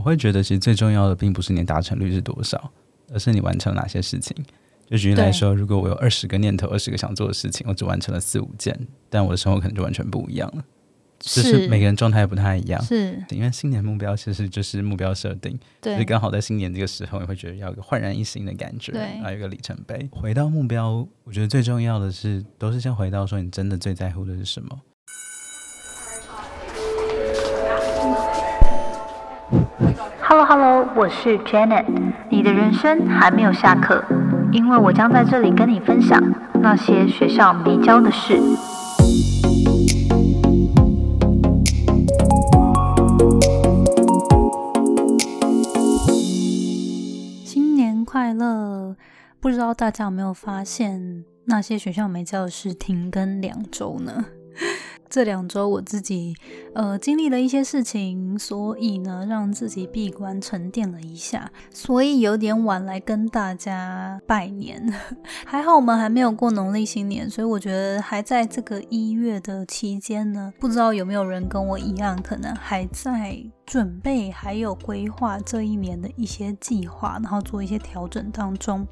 我会觉得，其实最重要的并不是你达成率是多少，而是你完成哪些事情。就举例来说，如果我有二十个念头，二十个想做的事情，我只完成了四五件，但我的生活可能就完全不一样了。就是每个人状态不太一样，是因为新年目标其实就是目标设定，对，所以刚好在新年这个时候，你会觉得要有个焕然一新的感觉，对，还有一个里程碑。回到目标，我觉得最重要的是，都是先回到说，你真的最在乎的是什么。Hello Hello，我是 Janet，你的人生还没有下课，因为我将在这里跟你分享那些学校没教的事。新年快乐，不知道大家有没有发现，那些学校没教的事停更两周呢？这两周我自己呃经历了一些事情，所以呢让自己闭关沉淀了一下，所以有点晚来跟大家拜年。还好我们还没有过农历新年，所以我觉得还在这个一月的期间呢。不知道有没有人跟我一样，可能还在。准备还有规划这一年的一些计划，然后做一些调整当中。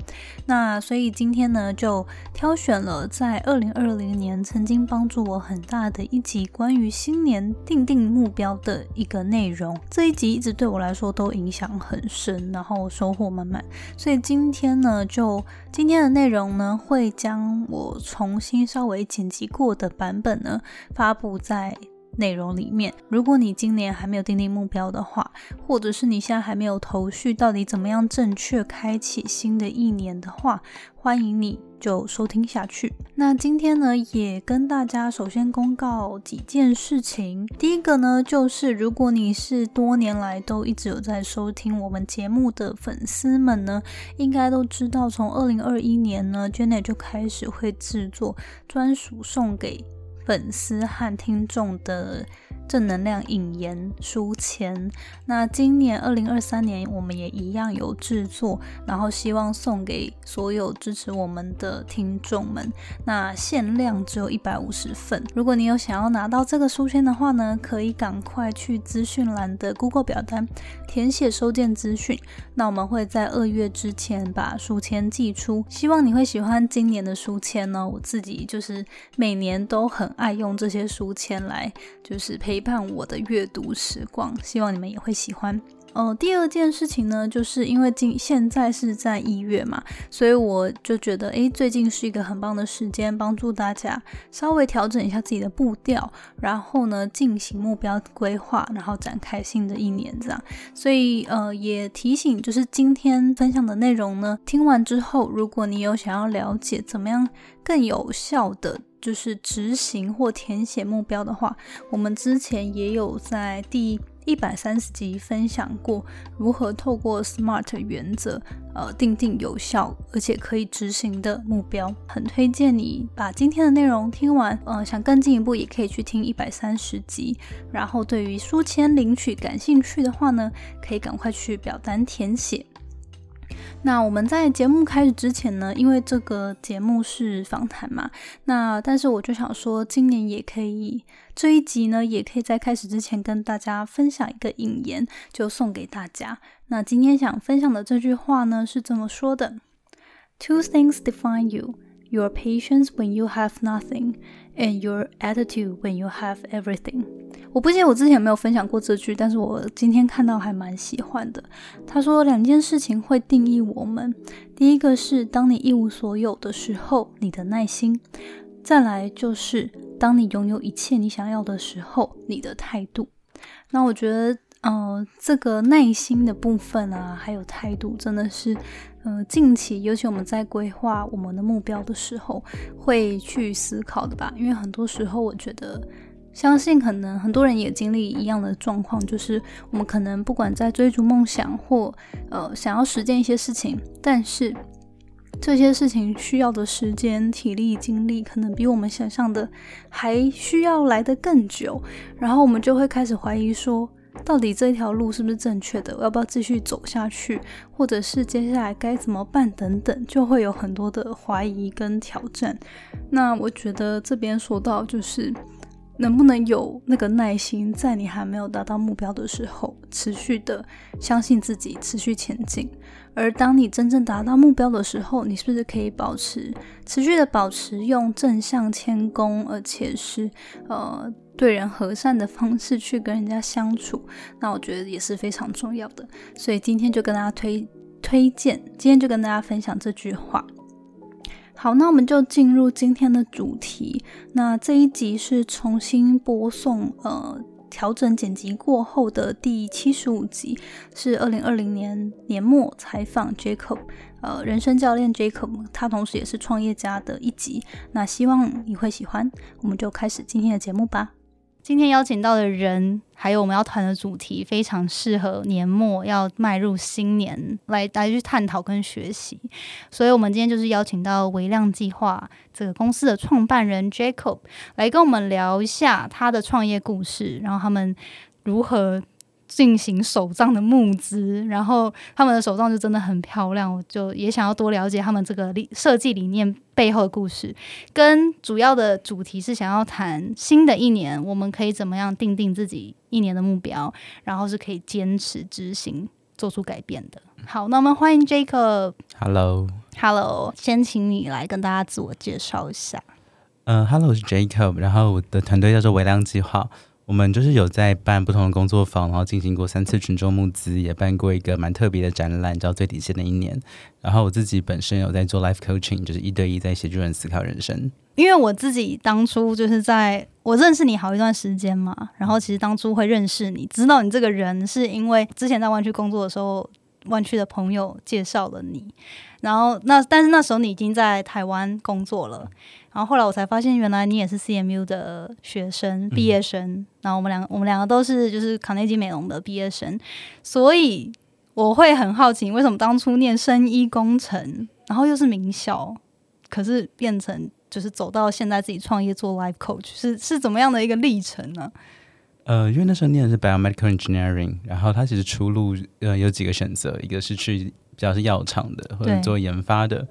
那所以今天呢，就挑选了在二零二零年曾经帮助我很大的一集关于新年定定目标的一个内容。这一集一直对我来说都影响很深，然后收获满满。所以今天呢，就今天的内容呢，会将我重新稍微剪辑过的版本呢，发布在。内容里面，如果你今年还没有定定目标的话，或者是你现在还没有头绪，到底怎么样正确开启新的一年的话，欢迎你就收听下去。那今天呢，也跟大家首先公告几件事情。第一个呢，就是如果你是多年来都一直有在收听我们节目的粉丝们呢，应该都知道，从二零二一年呢，Jenny 就开始会制作专属送给。粉丝和听众的。正能量引言书签，那今年二零二三年我们也一样有制作，然后希望送给所有支持我们的听众们。那限量只有一百五十份，如果你有想要拿到这个书签的话呢，可以赶快去资讯栏的 Google 表单填写收件资讯。那我们会在二月之前把书签寄出，希望你会喜欢今年的书签呢。我自己就是每年都很爱用这些书签来，就是陪。陪伴我的阅读时光，希望你们也会喜欢。呃，第二件事情呢，就是因为今现在是在一月嘛，所以我就觉得，诶，最近是一个很棒的时间，帮助大家稍微调整一下自己的步调，然后呢，进行目标规划，然后展开新的一年这样。所以，呃，也提醒，就是今天分享的内容呢，听完之后，如果你有想要了解怎么样更有效的。就是执行或填写目标的话，我们之前也有在第一百三十集分享过如何透过 SMART 原则，呃，定定有效而且可以执行的目标。很推荐你把今天的内容听完，呃，想更进一步也可以去听一百三十集。然后对于书签领取感兴趣的话呢，可以赶快去表单填写。那我们在节目开始之前呢，因为这个节目是访谈嘛，那但是我就想说，今年也可以这一集呢，也可以在开始之前跟大家分享一个引言，就送给大家。那今天想分享的这句话呢，是这么说的：Two things define you, your patience when you have nothing, and your attitude when you have everything. 我不记得我之前有没有分享过这句，但是我今天看到还蛮喜欢的。他说两件事情会定义我们，第一个是当你一无所有的时候，你的耐心；再来就是当你拥有一切你想要的时候，你的态度。那我觉得，呃，这个耐心的部分啊，还有态度，真的是，呃，近期尤其我们在规划我们的目标的时候，会去思考的吧。因为很多时候，我觉得。相信可能很多人也经历一样的状况，就是我们可能不管在追逐梦想或呃想要实践一些事情，但是这些事情需要的时间、体力、精力，可能比我们想象的还需要来得更久。然后我们就会开始怀疑说，到底这条路是不是正确的？我要不要继续走下去？或者是接下来该怎么办？等等，就会有很多的怀疑跟挑战。那我觉得这边说到就是。能不能有那个耐心，在你还没有达到目标的时候，持续的相信自己，持续前进。而当你真正达到目标的时候，你是不是可以保持持续的保持用正向、谦恭，而且是呃对人和善的方式去跟人家相处？那我觉得也是非常重要的。所以今天就跟大家推推荐，今天就跟大家分享这句话。好，那我们就进入今天的主题。那这一集是重新播送，呃，调整剪辑过后的第七十五集，是二零二零年年末采访 Jacob，呃，人生教练 Jacob，他同时也是创业家的一集。那希望你会喜欢，我们就开始今天的节目吧。今天邀请到的人，还有我们要谈的主题，非常适合年末要迈入新年来来去探讨跟学习。所以，我们今天就是邀请到微量计划这个公司的创办人 Jacob 来跟我们聊一下他的创业故事，然后他们如何。进行手账的募资，然后他们的手账就真的很漂亮，我就也想要多了解他们这个理设计理念背后的故事。跟主要的主题是想要谈新的一年，我们可以怎么样定定自己一年的目标，然后是可以坚持执行、做出改变的。好，那我们欢迎 Jacob。Hello，Hello，先请你来跟大家自我介绍一下。嗯，Hello，我是 Jacob，然后我的团队叫做微量计划。我们就是有在办不同的工作坊，然后进行过三次群众募资，也办过一个蛮特别的展览，叫最底线的一年。然后我自己本身有在做 life coaching，就是一对一在协助人思考人生。因为我自己当初就是在我认识你好一段时间嘛，然后其实当初会认识你，知道你这个人，是因为之前在湾区工作的时候，湾区的朋友介绍了你。然后那但是那时候你已经在台湾工作了。然后后来我才发现，原来你也是 CMU 的学生毕业生。然后我们两个，我们两个都是就是卡内基美容的毕业生，所以我会很好奇，为什么当初念生医工程，然后又是名校，可是变成就是走到现在自己创业做 life coach，是是怎么样的一个历程呢？呃，因为那时候念的是 biomedical engineering，然后它其实出路呃有几个选择，一个是去比较是药厂的，或者做研发的，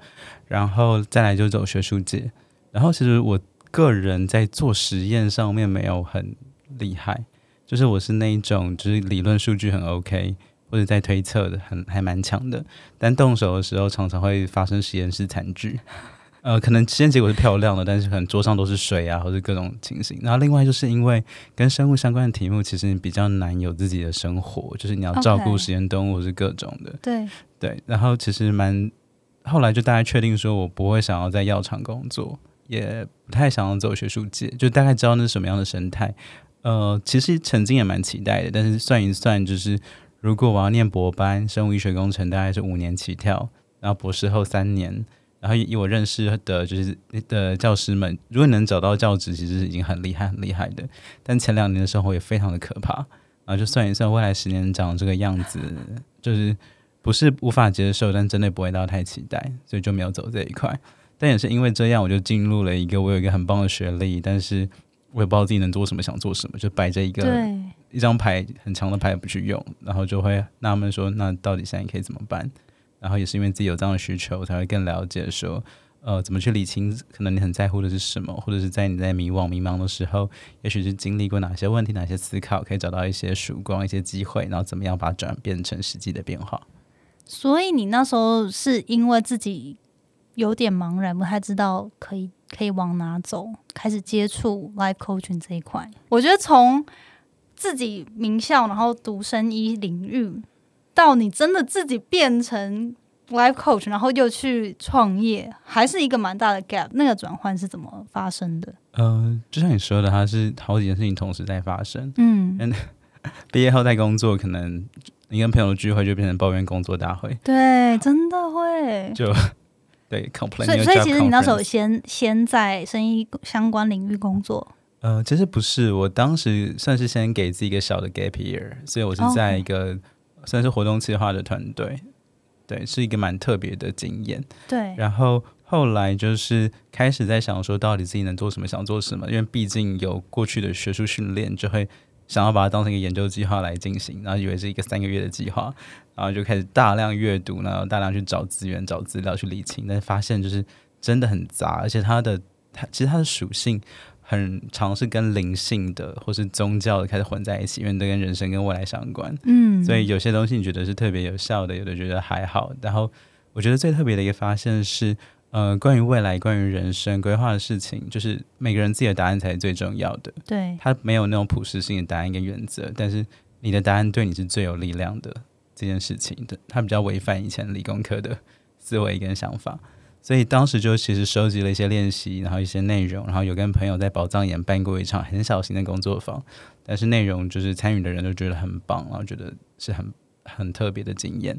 然后再来就走学术界。然后其实我个人在做实验上面没有很厉害，就是我是那一种，就是理论数据很 OK，或者在推测的很还蛮强的，但动手的时候常常会发生实验室惨剧。呃，可能实验结果是漂亮的，但是可能桌上都是水啊，或者各种情形。然后另外就是因为跟生物相关的题目，其实比较难有自己的生活，就是你要照顾实验动物是各种的。对对，然后其实蛮后来就大家确定说我不会想要在药厂工作。也不太想要走学术界，就大概知道那是什么样的生态。呃，其实曾经也蛮期待的，但是算一算，就是如果我要念博班，生物医学工程大概是五年起跳，然后博士后三年，然后以我认识的，就是的教师们，如果能找到教职，其实是已经很厉害、很厉害的。但前两年的生活也非常的可怕，然后就算一算，未来十年长这个样子，就是不是无法接受，但真的不会到太期待，所以就没有走这一块。但也是因为这样，我就进入了一个我有一个很棒的学历，但是我也不知道自己能做什么，想做什么，就摆着一个一张牌很强的牌不去用，然后就会纳闷说，那到底现在可以怎么办？然后也是因为自己有这样的需求，才会更了解说，呃，怎么去理清可能你很在乎的是什么，或者是在你在迷惘迷茫的时候，也许是经历过哪些问题、哪些思考，可以找到一些曙光、一些机会，然后怎么样把它转变成实际的变化。所以你那时候是因为自己。有点茫然，不太知道可以可以往哪走，开始接触 life coaching 这一块。我觉得从自己名校，然后读生医领域，到你真的自己变成 life coach，然后又去创业，还是一个蛮大的 gap。那个转换是怎么发生的？呃，就像你说的，它是好几件事情同时在发生。嗯，毕业后在工作，可能你跟朋友聚会就变成抱怨工作大会。对，真的会就。对，所以所以其实你那时候先先在生意相关领域工作。呃，其实不是，我当时算是先给自己一个小的 gap year，所以我是在一个算是活动计划的团队，对，是一个蛮特别的经验。对，然后后来就是开始在想说，到底自己能做什么，想做什么，因为毕竟有过去的学术训练，就会想要把它当成一个研究计划来进行，然后以为是一个三个月的计划。然后就开始大量阅读，然后大量去找资源、找资料去理清，但是发现就是真的很杂，而且它的它其实它的属性很尝试跟灵性的或是宗教的开始混在一起，因为都跟人生跟未来相关。嗯，所以有些东西你觉得是特别有效的，有的觉得还好。然后我觉得最特别的一个发现是，呃，关于未来、关于人生规划的事情，就是每个人自己的答案才是最重要的。对，它没有那种普适性的答案跟原则，但是你的答案对你是最有力量的这件事情的，它比较违反以前理工科的思维跟想法。所以当时就其实收集了一些练习，然后一些内容，然后有跟朋友在宝藏岩办过一场很小型的工作坊，但是内容就是参与的人都觉得很棒，然后觉得是很很特别的经验。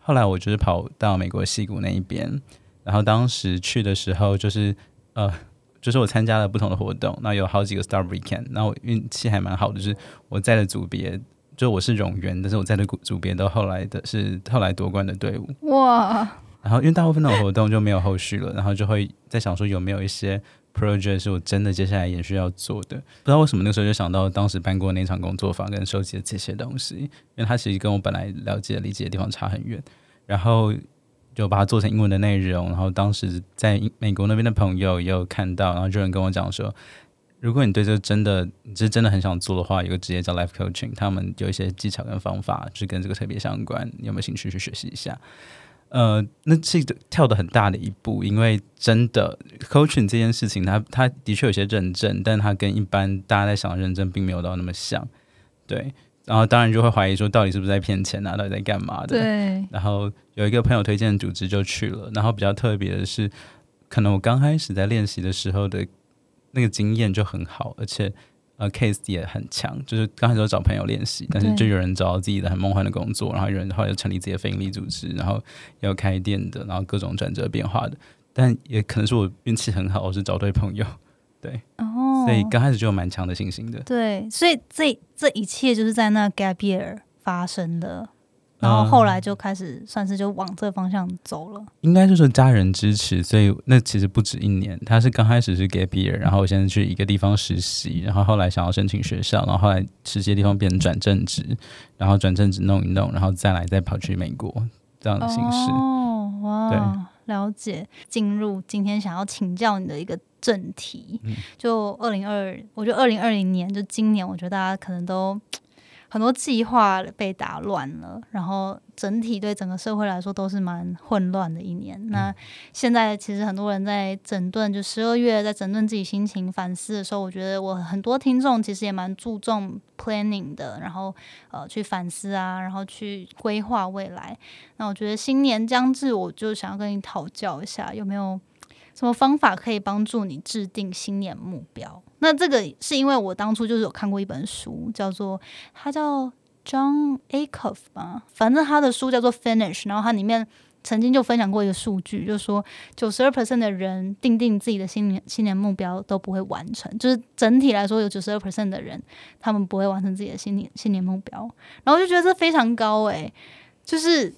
后来我就是跑到美国西谷那一边，然后当时去的时候就是呃，就是我参加了不同的活动，那有好几个 Star Weekend，那我运气还蛮好的，就是我在的组别就我是冗员，但是我在的组别都后来的是后来夺冠的队伍。哇！然后因为大部分的活动就没有后续了，然后就会在想说有没有一些 project 是我真的接下来延续要做的。不知道为什么那个时候就想到当时办过那场工作坊跟收集的这些东西，因为它其实跟我本来了解理解的地方差很远。然后就把它做成英文的内容，然后当时在美国那边的朋友也有看到，然后就有人跟我讲说，如果你对这真的你是真的很想做的话，有个职业叫 life coaching，他们有一些技巧跟方法，就是跟这个特别相关，你有没有兴趣去学习一下？呃，那是一个跳的很大的一步，因为真的 coaching 这件事情，它它的确有些认证，但它跟一般大家在想的认证并没有到那么像，对。然后当然就会怀疑说，到底是不是在骗钱啊？到底在干嘛的？对。然后有一个朋友推荐组织就去了，然后比较特别的是，可能我刚开始在练习的时候的那个经验就很好，而且。呃，case 也很强，就是刚开始找朋友练习，但是就有人找到自己的很梦幻的工作，然后有人后来又成立自己的非营利组织，然后要开店的，然后各种转折变化的，但也可能是我运气很好，我是找对朋友，对，哦，所以刚开始就有蛮强的信心的，对，所以这这一切就是在那 gap year 发生的。然后后来就开始算是就往这个方向走了，应该就是家人支持，所以那其实不止一年。他是刚开始是 gap year，然后我现在去一个地方实习，然后后来想要申请学校，然后后来实习的地方变成转正职，然后转正职弄一弄，然后再来再跑去美国这样的形式。哦，哇，对了解。进入今天想要请教你的一个正题，就二零二，我觉得二零二零年就今年，我觉得大家可能都。很多计划被打乱了，然后整体对整个社会来说都是蛮混乱的一年。那现在其实很多人在整顿，就十二月在整顿自己心情、反思的时候，我觉得我很多听众其实也蛮注重 planning 的，然后呃去反思啊，然后去规划未来。那我觉得新年将至，我就想要跟你讨教一下，有没有什么方法可以帮助你制定新年目标？那这个是因为我当初就是有看过一本书，叫做他叫 John Acuff 吧，反正他的书叫做 Finish，然后他里面曾经就分享过一个数据，就是说九十二 percent 的人定定自己的新年新年目标都不会完成，就是整体来说有九十二 percent 的人他们不会完成自己的新年新年目标，然后就觉得这非常高诶，就是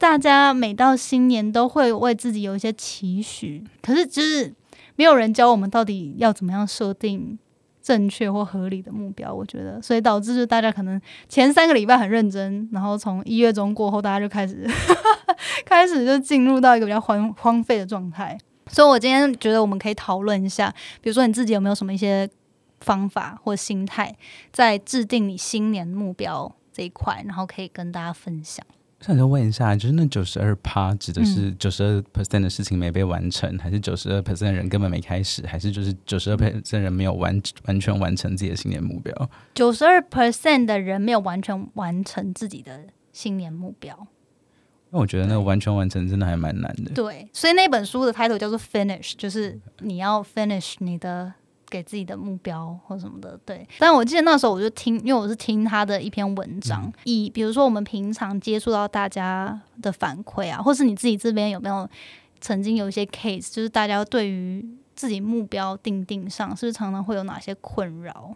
大家每到新年都会为自己有一些期许，可是就是。没有人教我们到底要怎么样设定正确或合理的目标，我觉得，所以导致就大家可能前三个礼拜很认真，然后从一月中过后，大家就开始 开始就进入到一个比较荒荒废的状态。所以我今天觉得我们可以讨论一下，比如说你自己有没有什么一些方法或心态，在制定你新年目标这一块，然后可以跟大家分享。想就问一下，就是那九十二趴指的是九十二 percent 的事情没被完成，还是九十二 percent 的人根本没开始，还是就是九十二 percent 人没有完完全完成自己的新年目标？九十二 percent 的人没有完全完成自己的新年目标。那我觉得那个完全完成真的还蛮难的。对，所以那本书的 title 叫做 Finish，就是你要 finish 你的。给自己的目标或什么的，对。但我记得那时候我就听，因为我是听他的一篇文章，以比如说我们平常接触到大家的反馈啊，或是你自己这边有没有曾经有一些 case，就是大家对于自己目标定定上，是不是常常会有哪些困扰？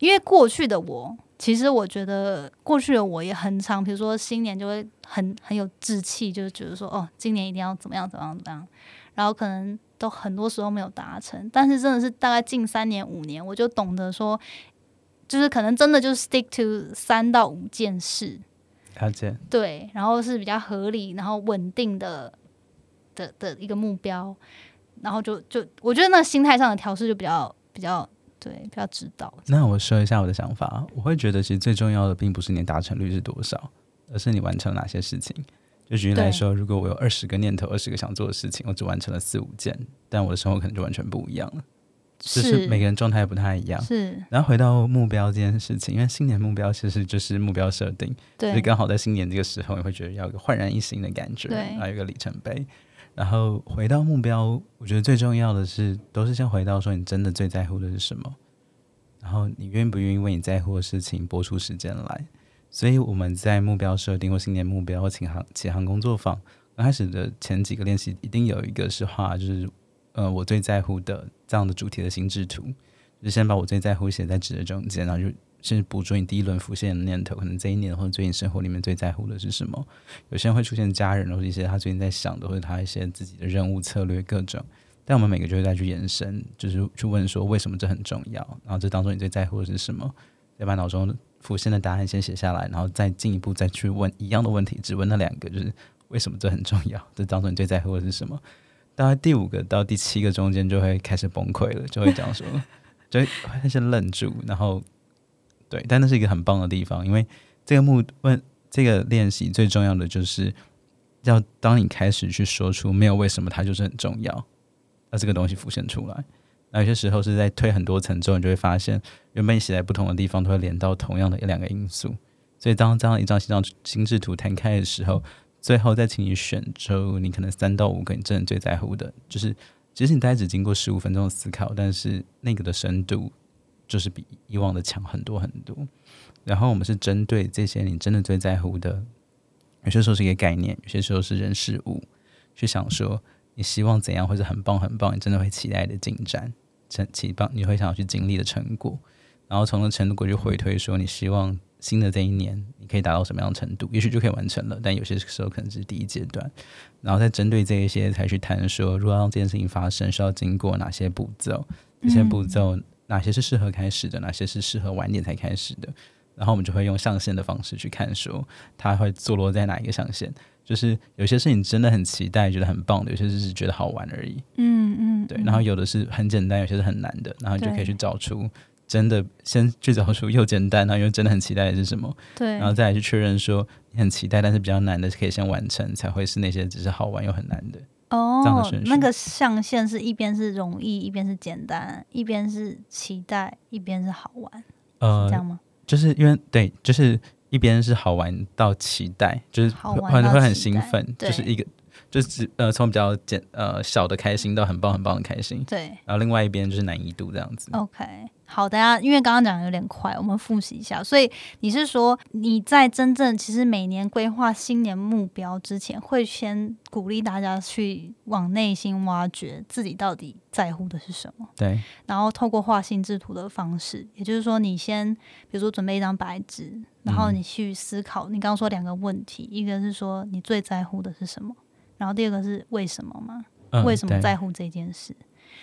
因为过去的我，其实我觉得过去的我也很常，比如说新年就会很很有志气，就是觉得说哦，今年一定要怎么样怎么样怎么样，然后可能。都很多时候没有达成，但是真的是大概近三年五年，我就懂得说，就是可能真的就是 stick to 三到五件事，了解对，然后是比较合理，然后稳定的的的一个目标，然后就就我觉得那心态上的调试就比较比较对比较知道。那我说一下我的想法，我会觉得其实最重要的并不是你达成率是多少，而是你完成哪些事情。就举例来说，如果我有二十个念头，二十个想做的事情，我只完成了四五件，但我的生活可能就完全不一样了。就是每个人状态不太一样。是。然后回到目标这件事情，因为新年目标其实就是目标设定，对，所以刚好在新年这个时候，你会觉得要有个焕然一新的感觉，对，然后有个里程碑。然后回到目标，我觉得最重要的是，都是先回到说你真的最在乎的是什么，然后你愿不愿意为你在乎的事情拨出时间来。所以我们在目标设定或新年目标或启航启航工作坊刚开始的前几个练习，一定有一个是画，就是呃我最在乎的这样的主题的心智图，就是先把我最在乎写在纸的中间，然后就先捕捉你第一轮浮现的念头，可能这一年或者最近生活里面最在乎的是什么？有些人会出现家人或者一些他最近在想的，或者他一些自己的任务策略各种，但我们每个就会再去延伸，就是去问说为什么这很重要？然后这当中你最在乎的是什么？在把脑中浮现的答案先写下来，然后再进一步再去问一样的问题，只问那两个，就是为什么这很重要？这当中你最在乎的是什么？大概第五个到第七个中间就会开始崩溃了，就会讲说，就会先愣住，然后对，但那是一个很棒的地方，因为这个目问这个练习最重要的就是要当你开始去说出没有为什么，它就是很重要，那这个东西浮现出来。那有些时候是在推很多层之后，你就会发现，原本写在不同的地方都会连到同样的一两个因素。所以当这样一张心脏心智图摊开的时候，最后再请你选出你可能三到五个你真的最在乎的，就是即使你大概只经过十五分钟的思考，但是那个的深度就是比以往的强很多很多。然后我们是针对这些你真的最在乎的，有些时候是一个概念，有些时候是人事物，去想说。你希望怎样，或者很棒很棒，你真的会期待的进展，成期棒，你会想要去经历的成果，然后从那成果去回推，说你希望新的这一年你可以达到什么样的程度，也许就可以完成了，但有些时候可能是第一阶段，然后再针对这一些才去谈说，如果让这件事情发生，需要经过哪些步骤，这些步骤哪些是适合开始的，哪些是适合晚点才开始的，然后我们就会用象限的方式去看，说它会坐落在哪一个象限。就是有些事情真的很期待，觉得很棒的；有些事是觉得好玩而已。嗯嗯，对。然后有的是很简单，有些是很难的。然后你就可以去找出真的，先去找出又简单，然后又真的很期待的是什么。对。然后再来去确认说你很期待，但是比较难的可以先完成，才会是那些只是好玩又很难的。哦。这样的顺序。那个象限是一边是容易，一边是简单，一边是期待，一边是好玩。呃，这样吗？就是因为对，就是。一边是好玩到期待，就是会会很兴奋，就是一个就是呃从比较简呃小的开心到很棒很棒的开心，对。然后另外一边就是难易度这样子。OK。好，大家因为刚刚讲的有点快，我们复习一下。所以你是说你在真正其实每年规划新年目标之前，会先鼓励大家去往内心挖掘自己到底在乎的是什么？对。然后透过画心智图的方式，也就是说，你先比如说准备一张白纸，然后你去思考。你刚刚说两个问题，一个是说你最在乎的是什么，然后第二个是为什么嘛？为什么在乎这件事？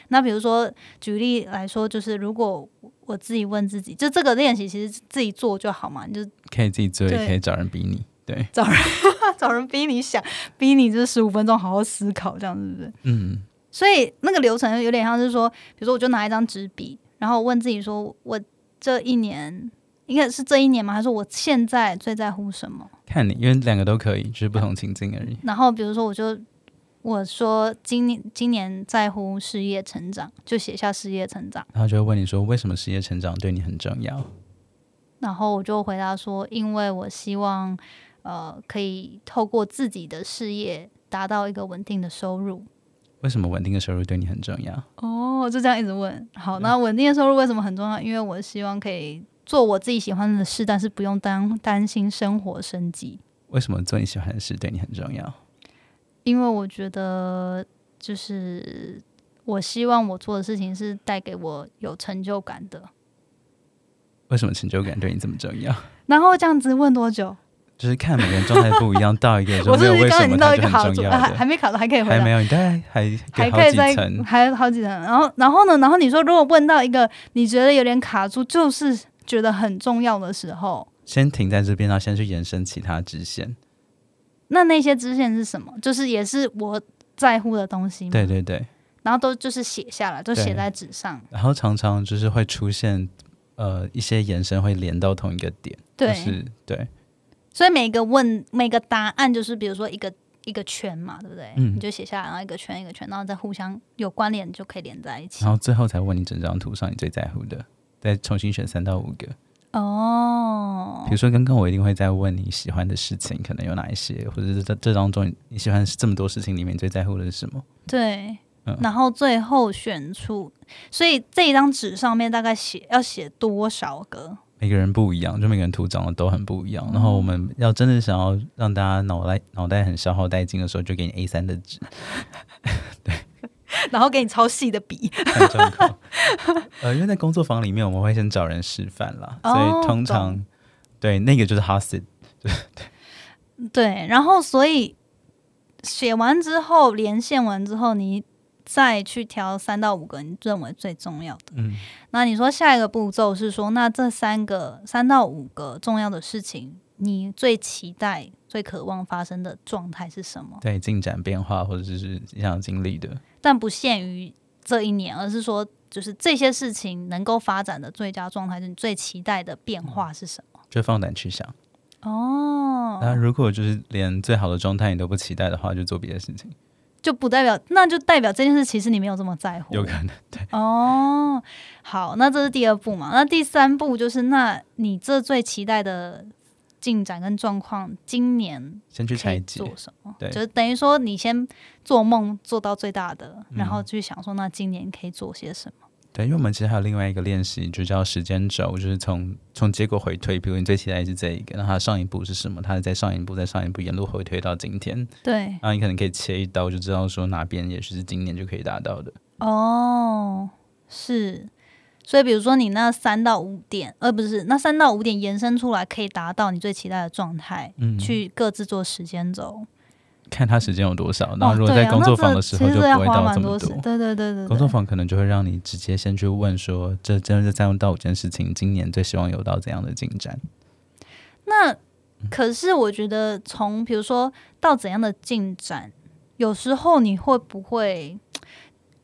那比如说，举例来说，就是如果我自己问自己，就这个练习，其实自己做就好嘛，你就可以自己做，也可以找人逼你，对，找人 找人逼你想，逼你这十五分钟好好思考，这样是不是？嗯。所以那个流程有点像是说，比如说，我就拿一张纸笔，然后问自己说，我这一年应该是这一年吗？还是我现在最在乎什么？看你，因为两个都可以，就是不同情境而已。然后比如说，我就。我说今年今年在乎事业成长，就写下事业成长。然后就会问你说，为什么事业成长对你很重要？然后我就回答说，因为我希望呃可以透过自己的事业达到一个稳定的收入。为什么稳定的收入对你很重要？哦，就这样一直问。好，那稳定的收入为什么很重要？因为我希望可以做我自己喜欢的事，但是不用担担心生活生计。为什么做你喜欢的事对你很重要？因为我觉得，就是我希望我做的事情是带给我有成就感的。为什么成就感对你这么重要？然后这样子问多久？就是看每个人状态不一样，到一个 我是刚刚已经到一个卡住，还还没卡到，还可以回答。还没有，你大概还还可以再还有好几层。然后，然后呢？然后你说，如果问到一个你觉得有点卡住，就是觉得很重要的时候，先停在这边，然后先去延伸其他支线。那那些支线是什么？就是也是我在乎的东西？对对对。然后都就是写下来，都写在纸上。然后常常就是会出现呃一些延伸会连到同一个点，对，是，对。所以每个问每个答案就是比如说一个一个圈嘛，对不对？嗯你就写下来，然后一个圈一个圈，然后再互相有关联，就可以连在一起然。后最后才问你整张图上你最在乎的，再重新选三到五个。哦比如，说刚刚我一定会再问你喜欢的事情可能有哪一些，或者是这这当中你喜欢这么多事情里面最在乎的是什么？对。嗯然后最后选出，所以这一张纸上面大概写要写多少个？每个人不一样，就每个人图长得都很不一样。然后我们要真的想要让大家脑袋脑袋很消耗殆尽的时候，就给你 A 三的纸，然后给你超细的笔。看状况。呃，因为在工作坊里面，我们会先找人示范啦，哦所以通常对那个就是 t 对，然后所以写完之后，连线完之后，你再去挑三到五个你认为最重要的。嗯，那你说下一个步骤是说，那这三个三到五个重要的事情，你最期待、最渴望发生的状态是什么？对进展变化或者是你想经历的，但不限于这一年，而是说，就是这些事情能够发展的最佳状态，是你最期待的变化是什么？就放胆去想。哦，那如果就是连最好的状态你都不期待的话，就做别的事情，就不代表，那就代表这件事其实你没有这么在乎。有可能对。哦，好，那这是第二步嘛？那第三步就是，那你这最期待的进展跟状况，今年先去拆解做，什么？对就是等于说你先做梦做到最大的，然嗯后去想说，那今年可以做些什么？对，因为我们其实还有另外一个练习，就叫时间轴，就是从从结果回推，比如你最期待的是这一个，那它上一步是什么？它在上一步，在上一步，沿路回推到今天，对，然后你可能可以切一刀，就知道说哪边也许是今年就可以达到的。哦，是。所以，比如说你那三到五点，而、不是那三到五点延伸出来，可以达到你最期待的状态，嗯，去各自做时间轴。看他时间有多少，然后哦，如果在工作坊的时候就要花不会到这么蛮多时，对对对对对，工作坊可能就会让你直接先去问说，这真的三到五件事情，今年最希望有到怎样的进展？那可是我觉得从比如说到怎样的进展，有时候你会不会？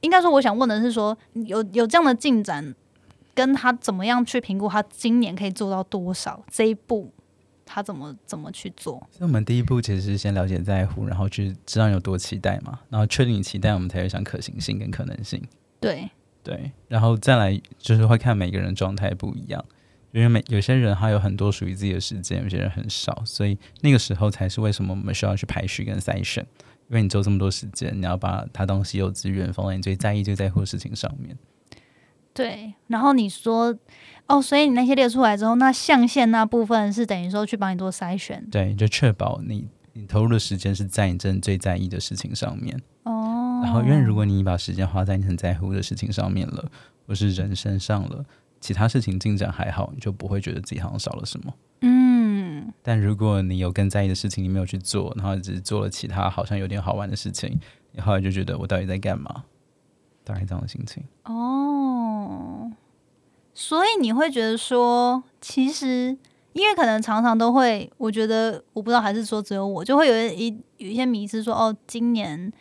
应该说，我想问的是说，有有这样的进展，跟他怎么样去评估他今年可以做到多少这一步，他怎么怎么去做？所以我们第一步其实是先了解在乎，然后去知道有多期待嘛，然后确定你期待，我们才会想可行性跟可能性。对，对，然后再来就是会看每个人状态不一样，因为每有些人他有很多属于自己的时间，有些人很少，所以那个时候才是为什么我们需要去排序跟筛选，因为你只有这么多时间，你要把它当稀有资源放在你最在意、最在乎的事情上面。对，然后你说哦，所以你那些列出来之后，那象限那部分是等于说去帮你做筛选对，就确保你你投入的时间是在你真的最在意的事情上面。哦。然后，因为如果你把时间花在你很在乎的事情上面了，或是人身上了，其他事情进展还好，你就不会觉得自己好像少了什么。嗯，但如果你有更在意的事情你没有去做，然后只是做了其他好像有点好玩的事情，你后来就觉得我到底在干嘛？大概这样的心情。哦，所以你会觉得说，其实因为可能常常都会，我觉得我不知道还是说只有我，就会有一有一些迷思说，哦，今年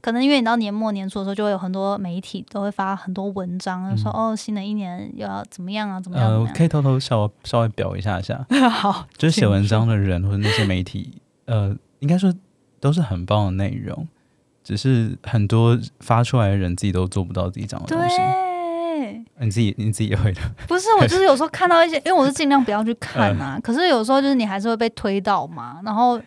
可能因为你到年末年初的时候，就会有很多媒体都会发很多文章，就说哦，新的一年又要怎么样啊，怎么样？可以偷偷稍微稍微表一下下，好，就是写文章的人或者那些媒体，呃，应该说都是很棒的内容，只是很多发出来的人自己都做不到自己讲的东西。对，你自己你自己也会的，不是我就是有时候看到一些，因为我是尽量不要去看嗯啊，可是有时候就是你还是会被推到嘛，然后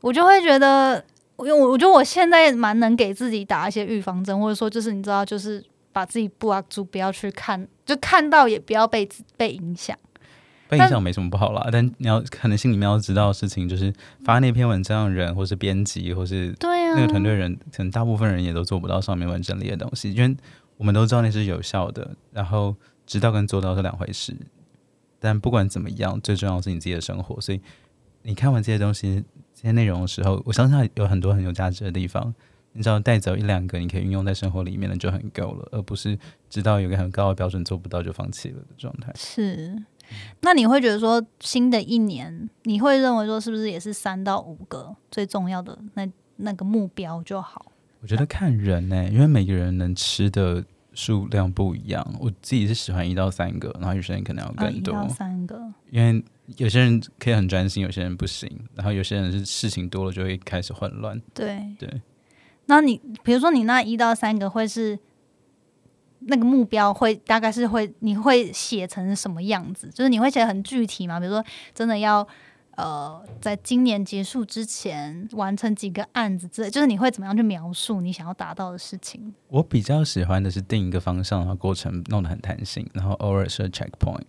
我就会觉得，因为我我觉得我现在蛮能给自己打一些预防针，或者说就是你知道，就是把自己 block 住，不要去看，就看到也不要被被影响。被影响没什么不好啦。但你要可能心里面要知道的事情，就是发那篇文章的人，或是编辑，或是对啊，那个团队人，可能大部分人也都做不到上面完整理的东西，因为我们都知道那是有效的，然后知道跟做到是两回事。但不管怎么样，最重要的是你自己的生活。所以你看完这些东西、这些内容的时候，我相信有很多很有价值的地方。你只要带走一两个，你可以运用在生活里面的就很够了，而不是知道有个很高的标准做不到就放弃了的状态。是。那你会觉得说，新的一年，你会认为说，是不是也是三到五个最重要的那那个目标就好？我觉得看人呢、因为每个人能吃的数量不一样。我自己是喜欢一到三个，然后有些人可能要呃，更多，一到三个，因为有些人可以很专心，有些人不行，然后有些人是事情多了就会开始混乱。对对。那你比如说你那一到三个会是那个目标会大概是会你会写成什么样子？就是你会写得很具体吗？比如说真的要呃在今年结束之前完成几个案子之类，就是你会怎么样去描述你想要达到的事情？我比较喜欢的是定一个方向，然后过程弄得很弹性，然后偶尔设 checkpoint，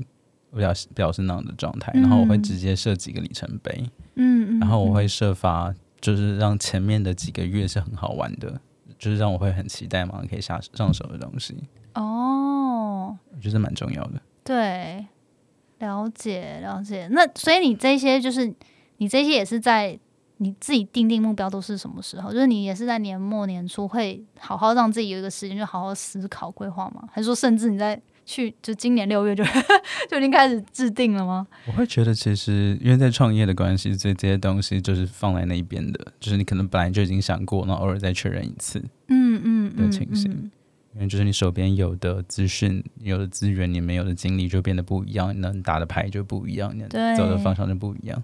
我比较比较是那样的状态。然后我会直接设几个里程碑，嗯嗯，然后我嗯会设法就是让前面的几个月是很好玩的，就是让我会很期待马上可以下上手的东西，哦，我觉得蛮重要的。对，了解了解。那所以你这些就是你这些也是在你自己定定目标都是什么时候？就是你也是在年末年初会好好让自己有一个时间，就好好思考规划吗？还是说甚至你在去就今年六月就 就已经开始制定了吗？我会觉得其实因为在创业的关系，所以这些东西就是放在那一边的，就是你可能本来就已经想过，然后偶尔再确认一次。嗯嗯的情形嗯因为就是你手边有的资讯、有的资源，你没有的经历就变得不一样，你能打的牌就不一样，你能走的方向就不一样。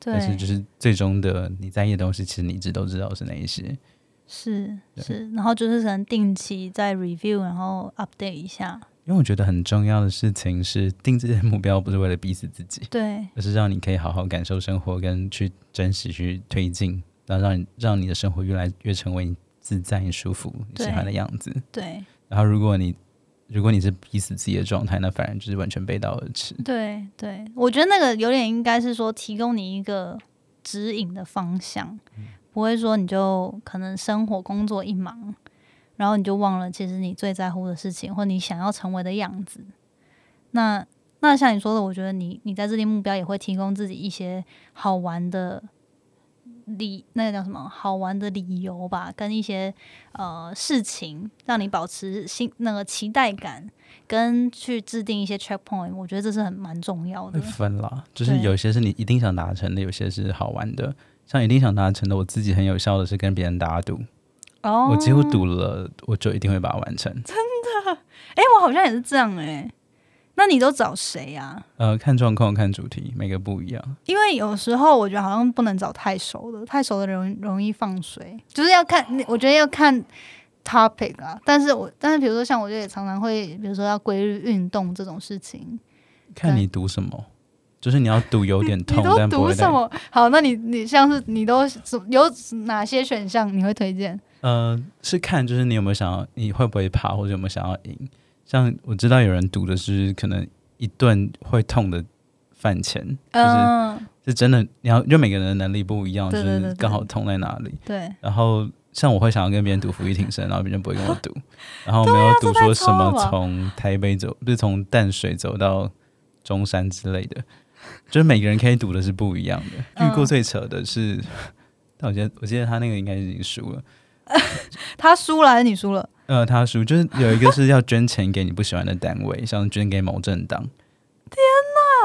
但是，就是最终的你在意的东西，其实你一直都知道是哪一些。是是，然后就是可能定期再 review，然后 update 一下。因为我觉得很重要的事情是定这些目标，不是为了逼死自己，对而是让你可以好好感受生活，跟去珍惜、去推进，然后让你让你的生活越来越成为你自在、舒服、你喜欢的样子。对然后如果你如果你是逼死自己的状态，那反而就是完全背道而驰。对对，我觉得那个有点应该是说提供你一个指引的方向，不会说你就可能生活工作一忙，然后你就忘了其实你最在乎的事情或你想要成为的样子。那那像你说的，我觉得你你在制定目标也会提供自己一些好玩的理，那个叫什么好玩的理由吧，跟一些呃事情，让你保持新那个期待感，跟去制定一些 checkpoint，我觉得这是很蛮重要的。分啦，就是有些是你一定想达成的，有些是好玩的。像一定想达成的，我自己很有效的是跟别人打赌，哦我几乎赌了，我就一定会把它完成。真的哎、我好像也是这样哎、那你都找谁啊？呃，看状况，看主题，每个不一样。因为有时候我觉得好像不能找太熟的，太熟的容容易放水，就是要看，我觉得要看 topic 啊。但是我但是比如说像我就也常常会，比如说要规律运动这种事情，看你读什么，就是你要赌有点你痛，都 但不会太。读什么？好，那你你像是你都有哪些选项你会推荐？呃，是看就是你有没有想要，你会不会怕，或者有没有想要赢。像我知道有人赌的是可能一顿会痛的饭钱，就是嗯，是真的，你要就每个人的能力不一样，对对对对就是刚好痛在哪里。对，然后像我会想要跟别人赌伏地挺身，然后别人不会跟我赌，然后没有赌说什么从台北走，不是从淡水走到中山之类的，就是每个人可以赌的是不一样的。嗯遇过最扯的是，但我记得我记得他那个应该已经输了。他输了还是你输了？呃，他输就是有一个是要捐钱给你不喜欢的单位，像捐给某政党。天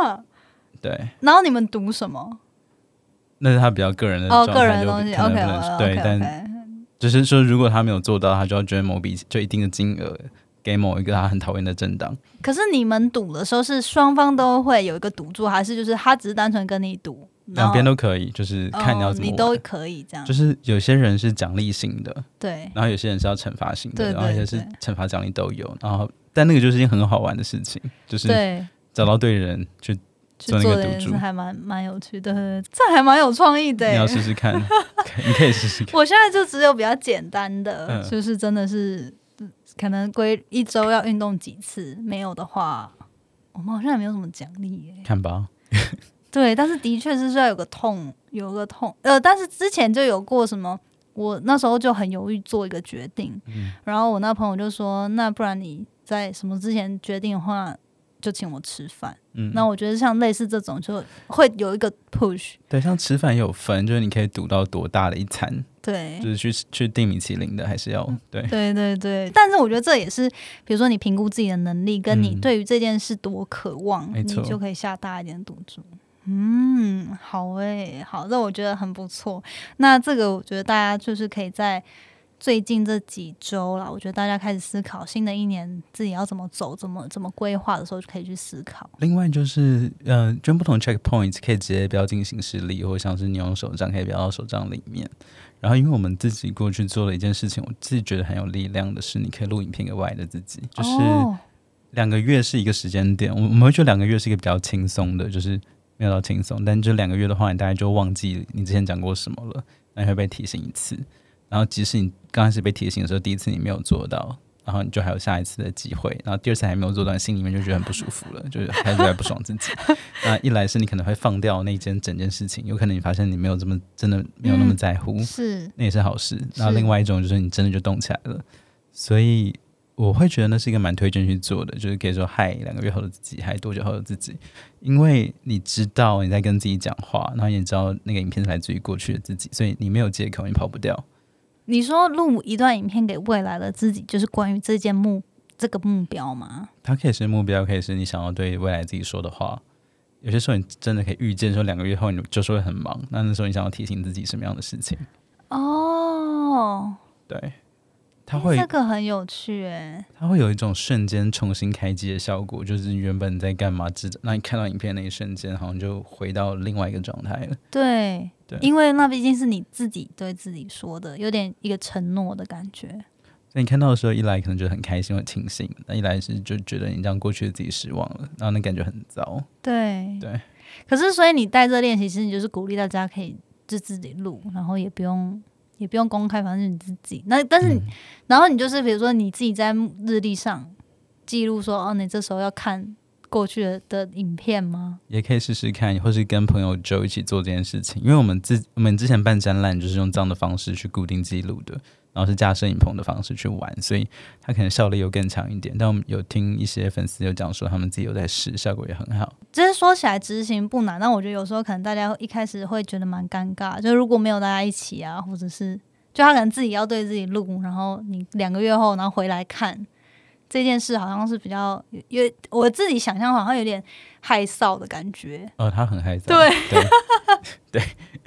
哪！对，然后你们赌什么？那是他比较个人的哦，个人的东西，OK，对，但就是说，如果他没有做到，他就要捐某笔就一定的金额给某一个他很讨厌的政党。可是你们赌的时候是双方都会有一个赌注，还是就是他只是单纯跟你赌，两边都都可以，就是看你要怎么你都可以这样，就是有些人是奖励型的，对然后有些人是要惩罚型的，对然后有些是惩罚奖励都有。然后，但那个就是一件很好玩的事情，就是对，找到对人去，去做那做的也是个赌注还蛮蛮有趣的，这还蛮有创意的。你要试试看，你可以试试看。我现在就只有比较简单的，嗯就是真的是嗯可能规一周要运动几次，没有的话，我们好像也没有什么奖励耶。看吧，对，但是的确是要有个痛，有个痛，呃，但是之前就有过什么，我那时候就很犹豫做一个决定，嗯然后我那朋友就说，那不然你在什么之前决定的话，就请我吃饭。嗯，那我觉得像类似这种，就会有一个 push，对，像吃饭也有分，就是你可以赌到多大的一餐，对就。是去去订米其林的，还是要对。对对对，但是我觉得这也是，比如说你评估自己的能力，跟你嗯对于这件事多渴望，你就可以下大一点赌注。嗯，好诶、好，那我觉得很不错。那这个我觉得大家就是可以在最近这几周了，我觉得大家开始思考新的一年自己要怎么走、怎么怎么规划的时候，就可以去思考。另外就是，呃，捐不同 checkpoints 可以直接标进行事历，或者像是你用手账可以标到手账里面。然后，因为我们自己过去做了一件事情，我自己觉得很有力量的是，你可以录影片给外的自己，就是两个月是一个时间点，我我们会觉得两个月是一个比较轻松的，就是没有到轻松，但这两个月的话，你大概就忘记你之前讲过什么了，那你会被提醒一次。然后，即使你刚开始被提醒的时候，第一次你没有做到，然后你就还有下一次的机会。然后第二次还没有做到，心里面就觉得很不舒服了，就是开始在不爽自己。那一来是你可能会放掉那件整件事情，有可能你发现你没有这么真的没有那么在乎，是那也是好事。然后另外一种就是你真的就动起来了，所以我会觉得那是一个蛮推荐去做的，就是可以说嗨两个月后的自己，嗨多久后的自己，因为你知道你在跟自己讲话，然后你知道那个影片是来自于过去的自己，所以你没有借口，你跑不掉。你说录一段影片给未来的自己，就是关于这件目这个目标吗？它可以是目标，可以是你想要对未来自己说的话。有些时候你真的可以预见，说两个月后你就是会很忙，那那时候你想要提醒自己什么样的事情？哦，对。它会这个很有趣诶，它会有一种瞬间重新开机的效果，就是原本在干嘛，知那你看到影片那一瞬间，好像就回到另外一个状态了。对，对，因为那毕竟是你自己对自己说的，有点一个承诺的感觉。所以你看到的时候，一来可能觉得很开心、很庆幸；那一来是就觉得你这样过去的自己失望了，然后那感觉很糟。对对。可是，所以你带着练习，其实你就是鼓励大家可以就自己录，然后也不用。也不用公开，反正你自己。那但是，然后你就是比如说你自己在日历上记录说，哦，你这时候要看过去的的影片吗？也可以试试看，或是跟朋友就一起做这件事情。因为我们自我们之前办展览就是用这样的方式去固定记录的。然后是加摄影棚的方式去玩，所以他可能效率又更强一点。但我们有听一些粉丝有讲说，他们自己有在试，效果也很好。其实说起来执行不难，但我觉得有时候可能大家一开始会觉得蛮尴尬，就如果没有大家一起啊，或者是就他可能自己要对自己录，然后你两个月后然后回来看。这件事好像是比较，因为我自己想象好像有点害臊的感觉。哦，他很害臊。对 对，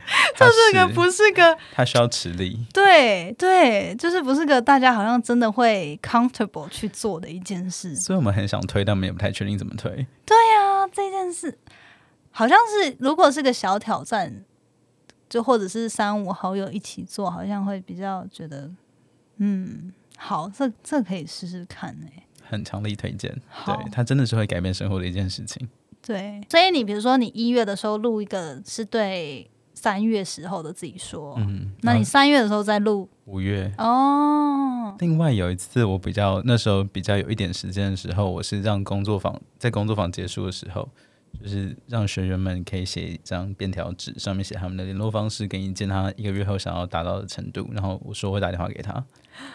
这是个不是个，他需要持力。对对，就是不是个大家好像真的会 comfortable 去做的一件事。所以我们很想推，但我们也不太确定怎么推。对呀，这件事好像是如果是个小挑战，就或者是三五好友一起做，好像会比较觉得，嗯。好，这这可以试试看诶，很强力推荐。对，它真的是会改变生活的一件事情。对，所以你比如说，你一月的时候录一个，是对三月时候的自己说，嗯，那你三月的时候再录五月哦。另外有一次，我比较那时候比较有一点时间的时候，我是让工作坊在工作坊结束的时候，就是让学员们可以写一张便条纸，上面写他们的联络方式跟一件他一个月后想要达到的程度，然后我说会打电话给他。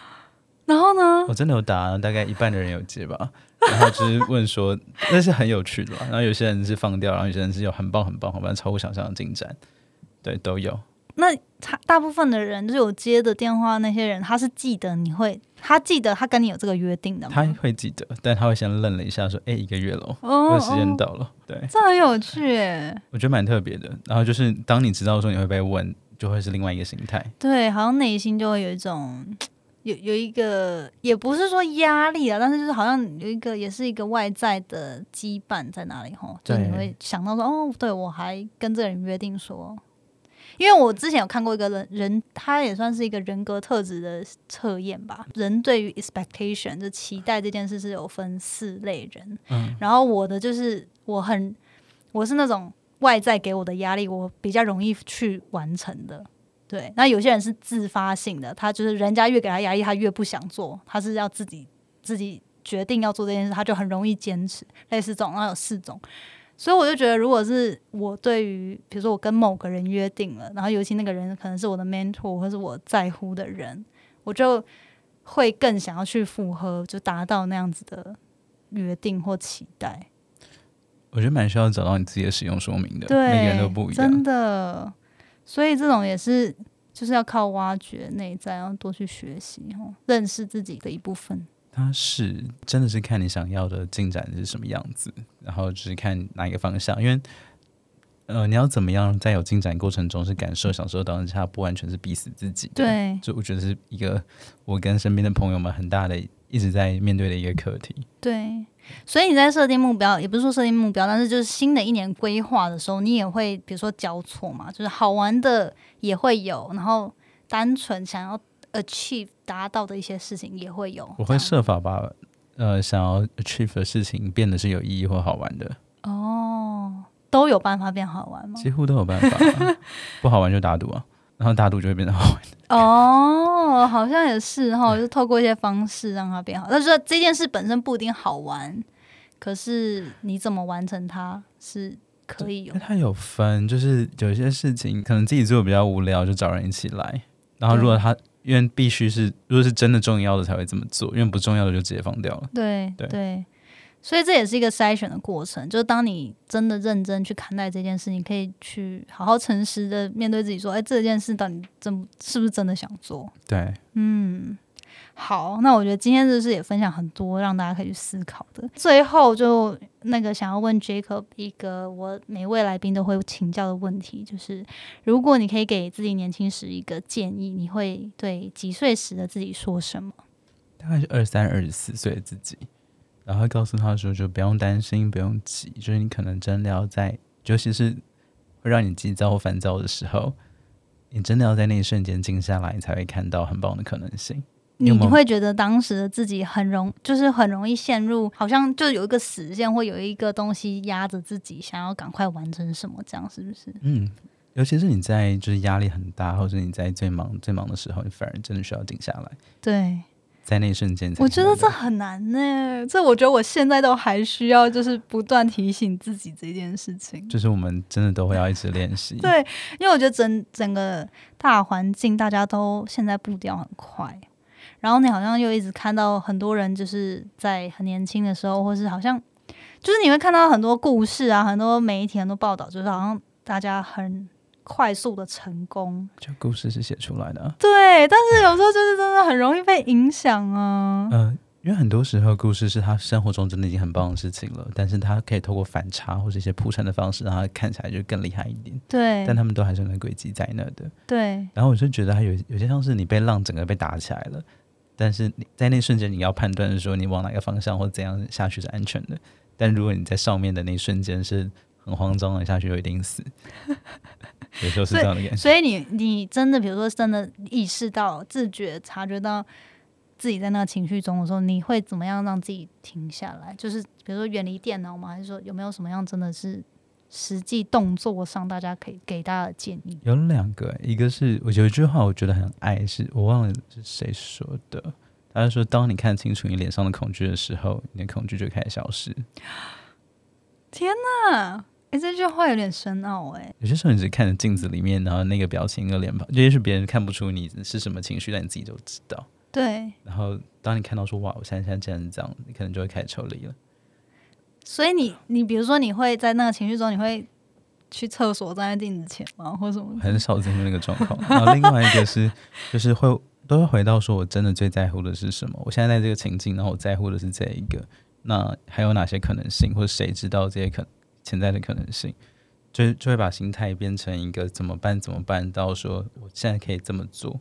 然后呢？我真的有打，大概一半的人有接吧。然后就是问说，那是很有趣的。然后有些人是放掉，然后有些人是有很棒、很棒、很棒、超乎想象的进展。对，都有。那他大部分的人，就是有接的电话那些人，他是记得你会，他记得他跟你有这个约定的吗？他会记得，但他会先愣了一下，说：“哎，一个月了，哦，时间到了。”对，这很有趣，哎，我觉得蛮特别的。然后就是当你知道说你会被问，就会是另外一个心态。对，好像内心就会有一种。有有一个，也不是说压力啊，但是就是好像有一个，也是一个外在的羁绊在哪里吼，就你会想到说，哦，对我还跟这个人约定说，因为我之前有看过一个人人，他也算是一个人格特质的测验吧。人对于 expectation 就期待这件事是有分四类人，嗯，然后我的就是我很我是那种外在给我的压力，我比较容易去完成的。对，那有些人是自发性的，他就是人家越给他压力，他越不想做，他是要自己自己决定要做这件事，他就很容易坚持。类似这种，然后有四种，所以我就觉得，如果是我对于，比如说我跟某个人约定了，然后尤其那个人可能是我的 mentor 或是我在乎的人，我就会更想要去符合，就达到那样子的约定或期待。我觉得蛮需要找到你自己的使用说明的，每个人都不一样，真的。所以这种也是，就是要靠挖掘内在，然后多去学习，哦，认识自己的一部分。它是真的是看你想要的进展是什么样子，然后就是看哪一个方向。因为呃，你要怎么样在有进展过程中是感受、享受当下，不完全是逼死自己。对，就我觉得是一个我跟身边的朋友们很大的一直在面对的一个课题。对，所以你在设定目标，也不是说设定目标，但是就是新的一年规划的时候，你也会比如说交错嘛，就是好玩的也会有，然后单纯想要 achieve 达到的一些事情也会有。我会设法把呃想要 achieve 的事情变得是有意义或好玩的。哦。都有办法变好玩吗？几乎都有办法，不好玩就打赌啊，然后打赌就会变得好玩。哦，好像也是哈，就透过一些方式让它变好。但是这件事本身不一定好玩，可是你怎么完成它是可以有。它有分，就是有些事情可能自己做比较无聊，就找人一起来。然后如果他因为必须是如果是真的重要的才会这么做，因为不重要的就直接放掉了。对对。所以这也是一个筛选的过程，就是当你真的认真去看待这件事，你可以去好好诚实的面对自己，说：“哎，这件事到底真是不是真的想做？”对，嗯，好，那我觉得今天就是也分享很多让大家可以去思考的。最后就那个想要问 Jacob 一个我每位来宾都会请教的问题，就是如果你可以给自己年轻时一个建议，你会对几岁时的自己说什么？大概是二三、二十四岁的自己。然后告诉他说：“就不用担心，不用急，就是你可能真的要在，尤其是会让你急躁或烦躁的时候，你真的要在那一瞬间静下来，你才会看到很棒的可能性。你你会觉得当时的自己很容，就是很容易陷入，好像就有一个死线，或有一个东西压着自己，想要赶快完成什么，这样是不是？嗯，尤其是你在就是压力很大，或者你在最忙最忙的时候，你反而真的需要静下来。对。”在那一瞬间，我觉得这很难呢。这我觉得我现在都还需要，就是不断提醒自己这件事情。就是我们真的都会要一直练习。对，因为我觉得整整个大环境，大家都现在步调很快，然后你好像又一直看到很多人，就是在很年轻的时候，或是好像就是你会看到很多故事啊，很多媒体很多报道，就是好像大家很。快速的成功，就故事是写出来的，对。但是有时候就是真的很容易被影响啊。嗯，因为很多时候故事是他生活中真的已经很棒的事情了，但是他可以透过反差或者一些铺陈的方式，让他看起来就更厉害一点。对，但他们都还是那轨迹在那的。对。然后我就觉得，还有有些像是你被浪整个被打起来了，但是你在那瞬间你要判断说你往哪个方向或怎样下去是安全的。但如果你在上面的那一瞬间是很慌张的下去，就一定死。有时候是这样的感觉，所以你你真的，比如说真的意识到、自觉、察觉到自己在那个情绪中的时候，你会怎么样让自己停下来？就是比如说远离电脑吗？还是说有没有什么样真的是实际动作上，大家可以给大家的建议？有两个，一个是我有一句话我觉得很爱，是我忘了是谁说的，他说：“当你看清楚你脸上的恐惧的时候，你的恐惧就开始消失。”天哪！哎，这句话有点深奥哎。有些时候你只看着镜子里面，然后那个表情、那个脸庞，这些是别人看不出你是什么情绪，但你自己都知道。对。然后当你看到说“哇，我现在现在竟然是这样”，你可能就会开始抽离了。所以你你比如说你会在那个情绪中，你会去厕所站在镜子前吗，或什么？很少进入那个状况。然后另外一个是，就是会都会回到说我真的最在乎的是什么？我现在在这个情境，然后我在乎的是这一个。那还有哪些可能性，或者谁知道这些可？潜在的可能性，就就会把心态变成一个怎么办怎么办，到说我现在可以这么做，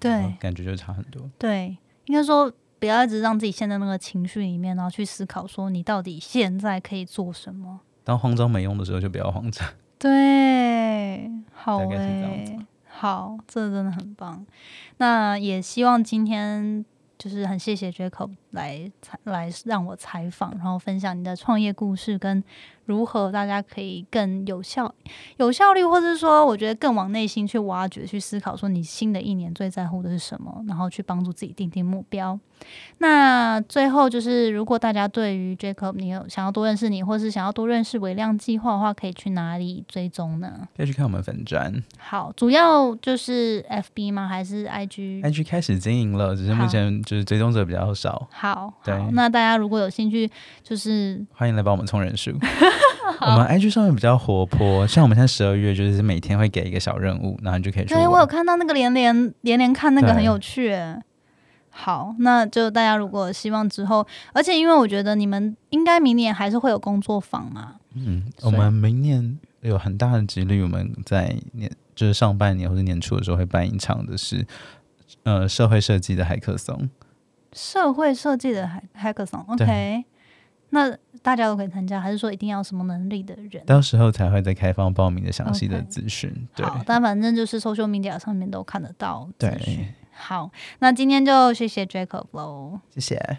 对，感觉就差很多。对，应该说不要一直让自己陷在那个情绪里面，然后去思考说你到底现在可以做什么。当慌张没用的时候，就不要慌张。对，好诶，好，这真的很棒。那也希望今天。就是很谢谢 Jacob 来采来让我采访，然后分享你的创业故事跟。如何大家可以更有效、有效率，或者是说，我觉得更往内心去挖掘、去思考，说你新的一年最在乎的是什么，然后去帮助自己定定目标。那最后就是，如果大家对于 Jacob 你有想要多认识你，或是想要多认识微量计划的话，可以去哪里追踪呢？可以去看我们粉砖。好，主要就是 FB 吗？还是 IG？IG 开始经营了，只是目前就是追踪者比较少。好，对。那大家如果有兴趣，就是欢迎来帮我们充人数。我们 IG 上面比较活泼，像我们现在十二月就是每天会给一个小任务，然后你就可以去。对，我有看到那个连连连连看那个很有趣。好，那就大家如果希望之后，而且因为我觉得你们应该明年还是会有工作坊嘛。嗯，我们明年有很大的几率，我们在年就是上半年或者年初的时候会办一场的是呃社会设计的海克松。社会设计的海海克松，OK，那大家都可以参加，还是说一定要什么能力的人？到时候才会再开放报名的详细的资讯。对，但反正就是 social media 上面都看得到。对，好，那今天就谢谢 Jacob 喽，谢谢。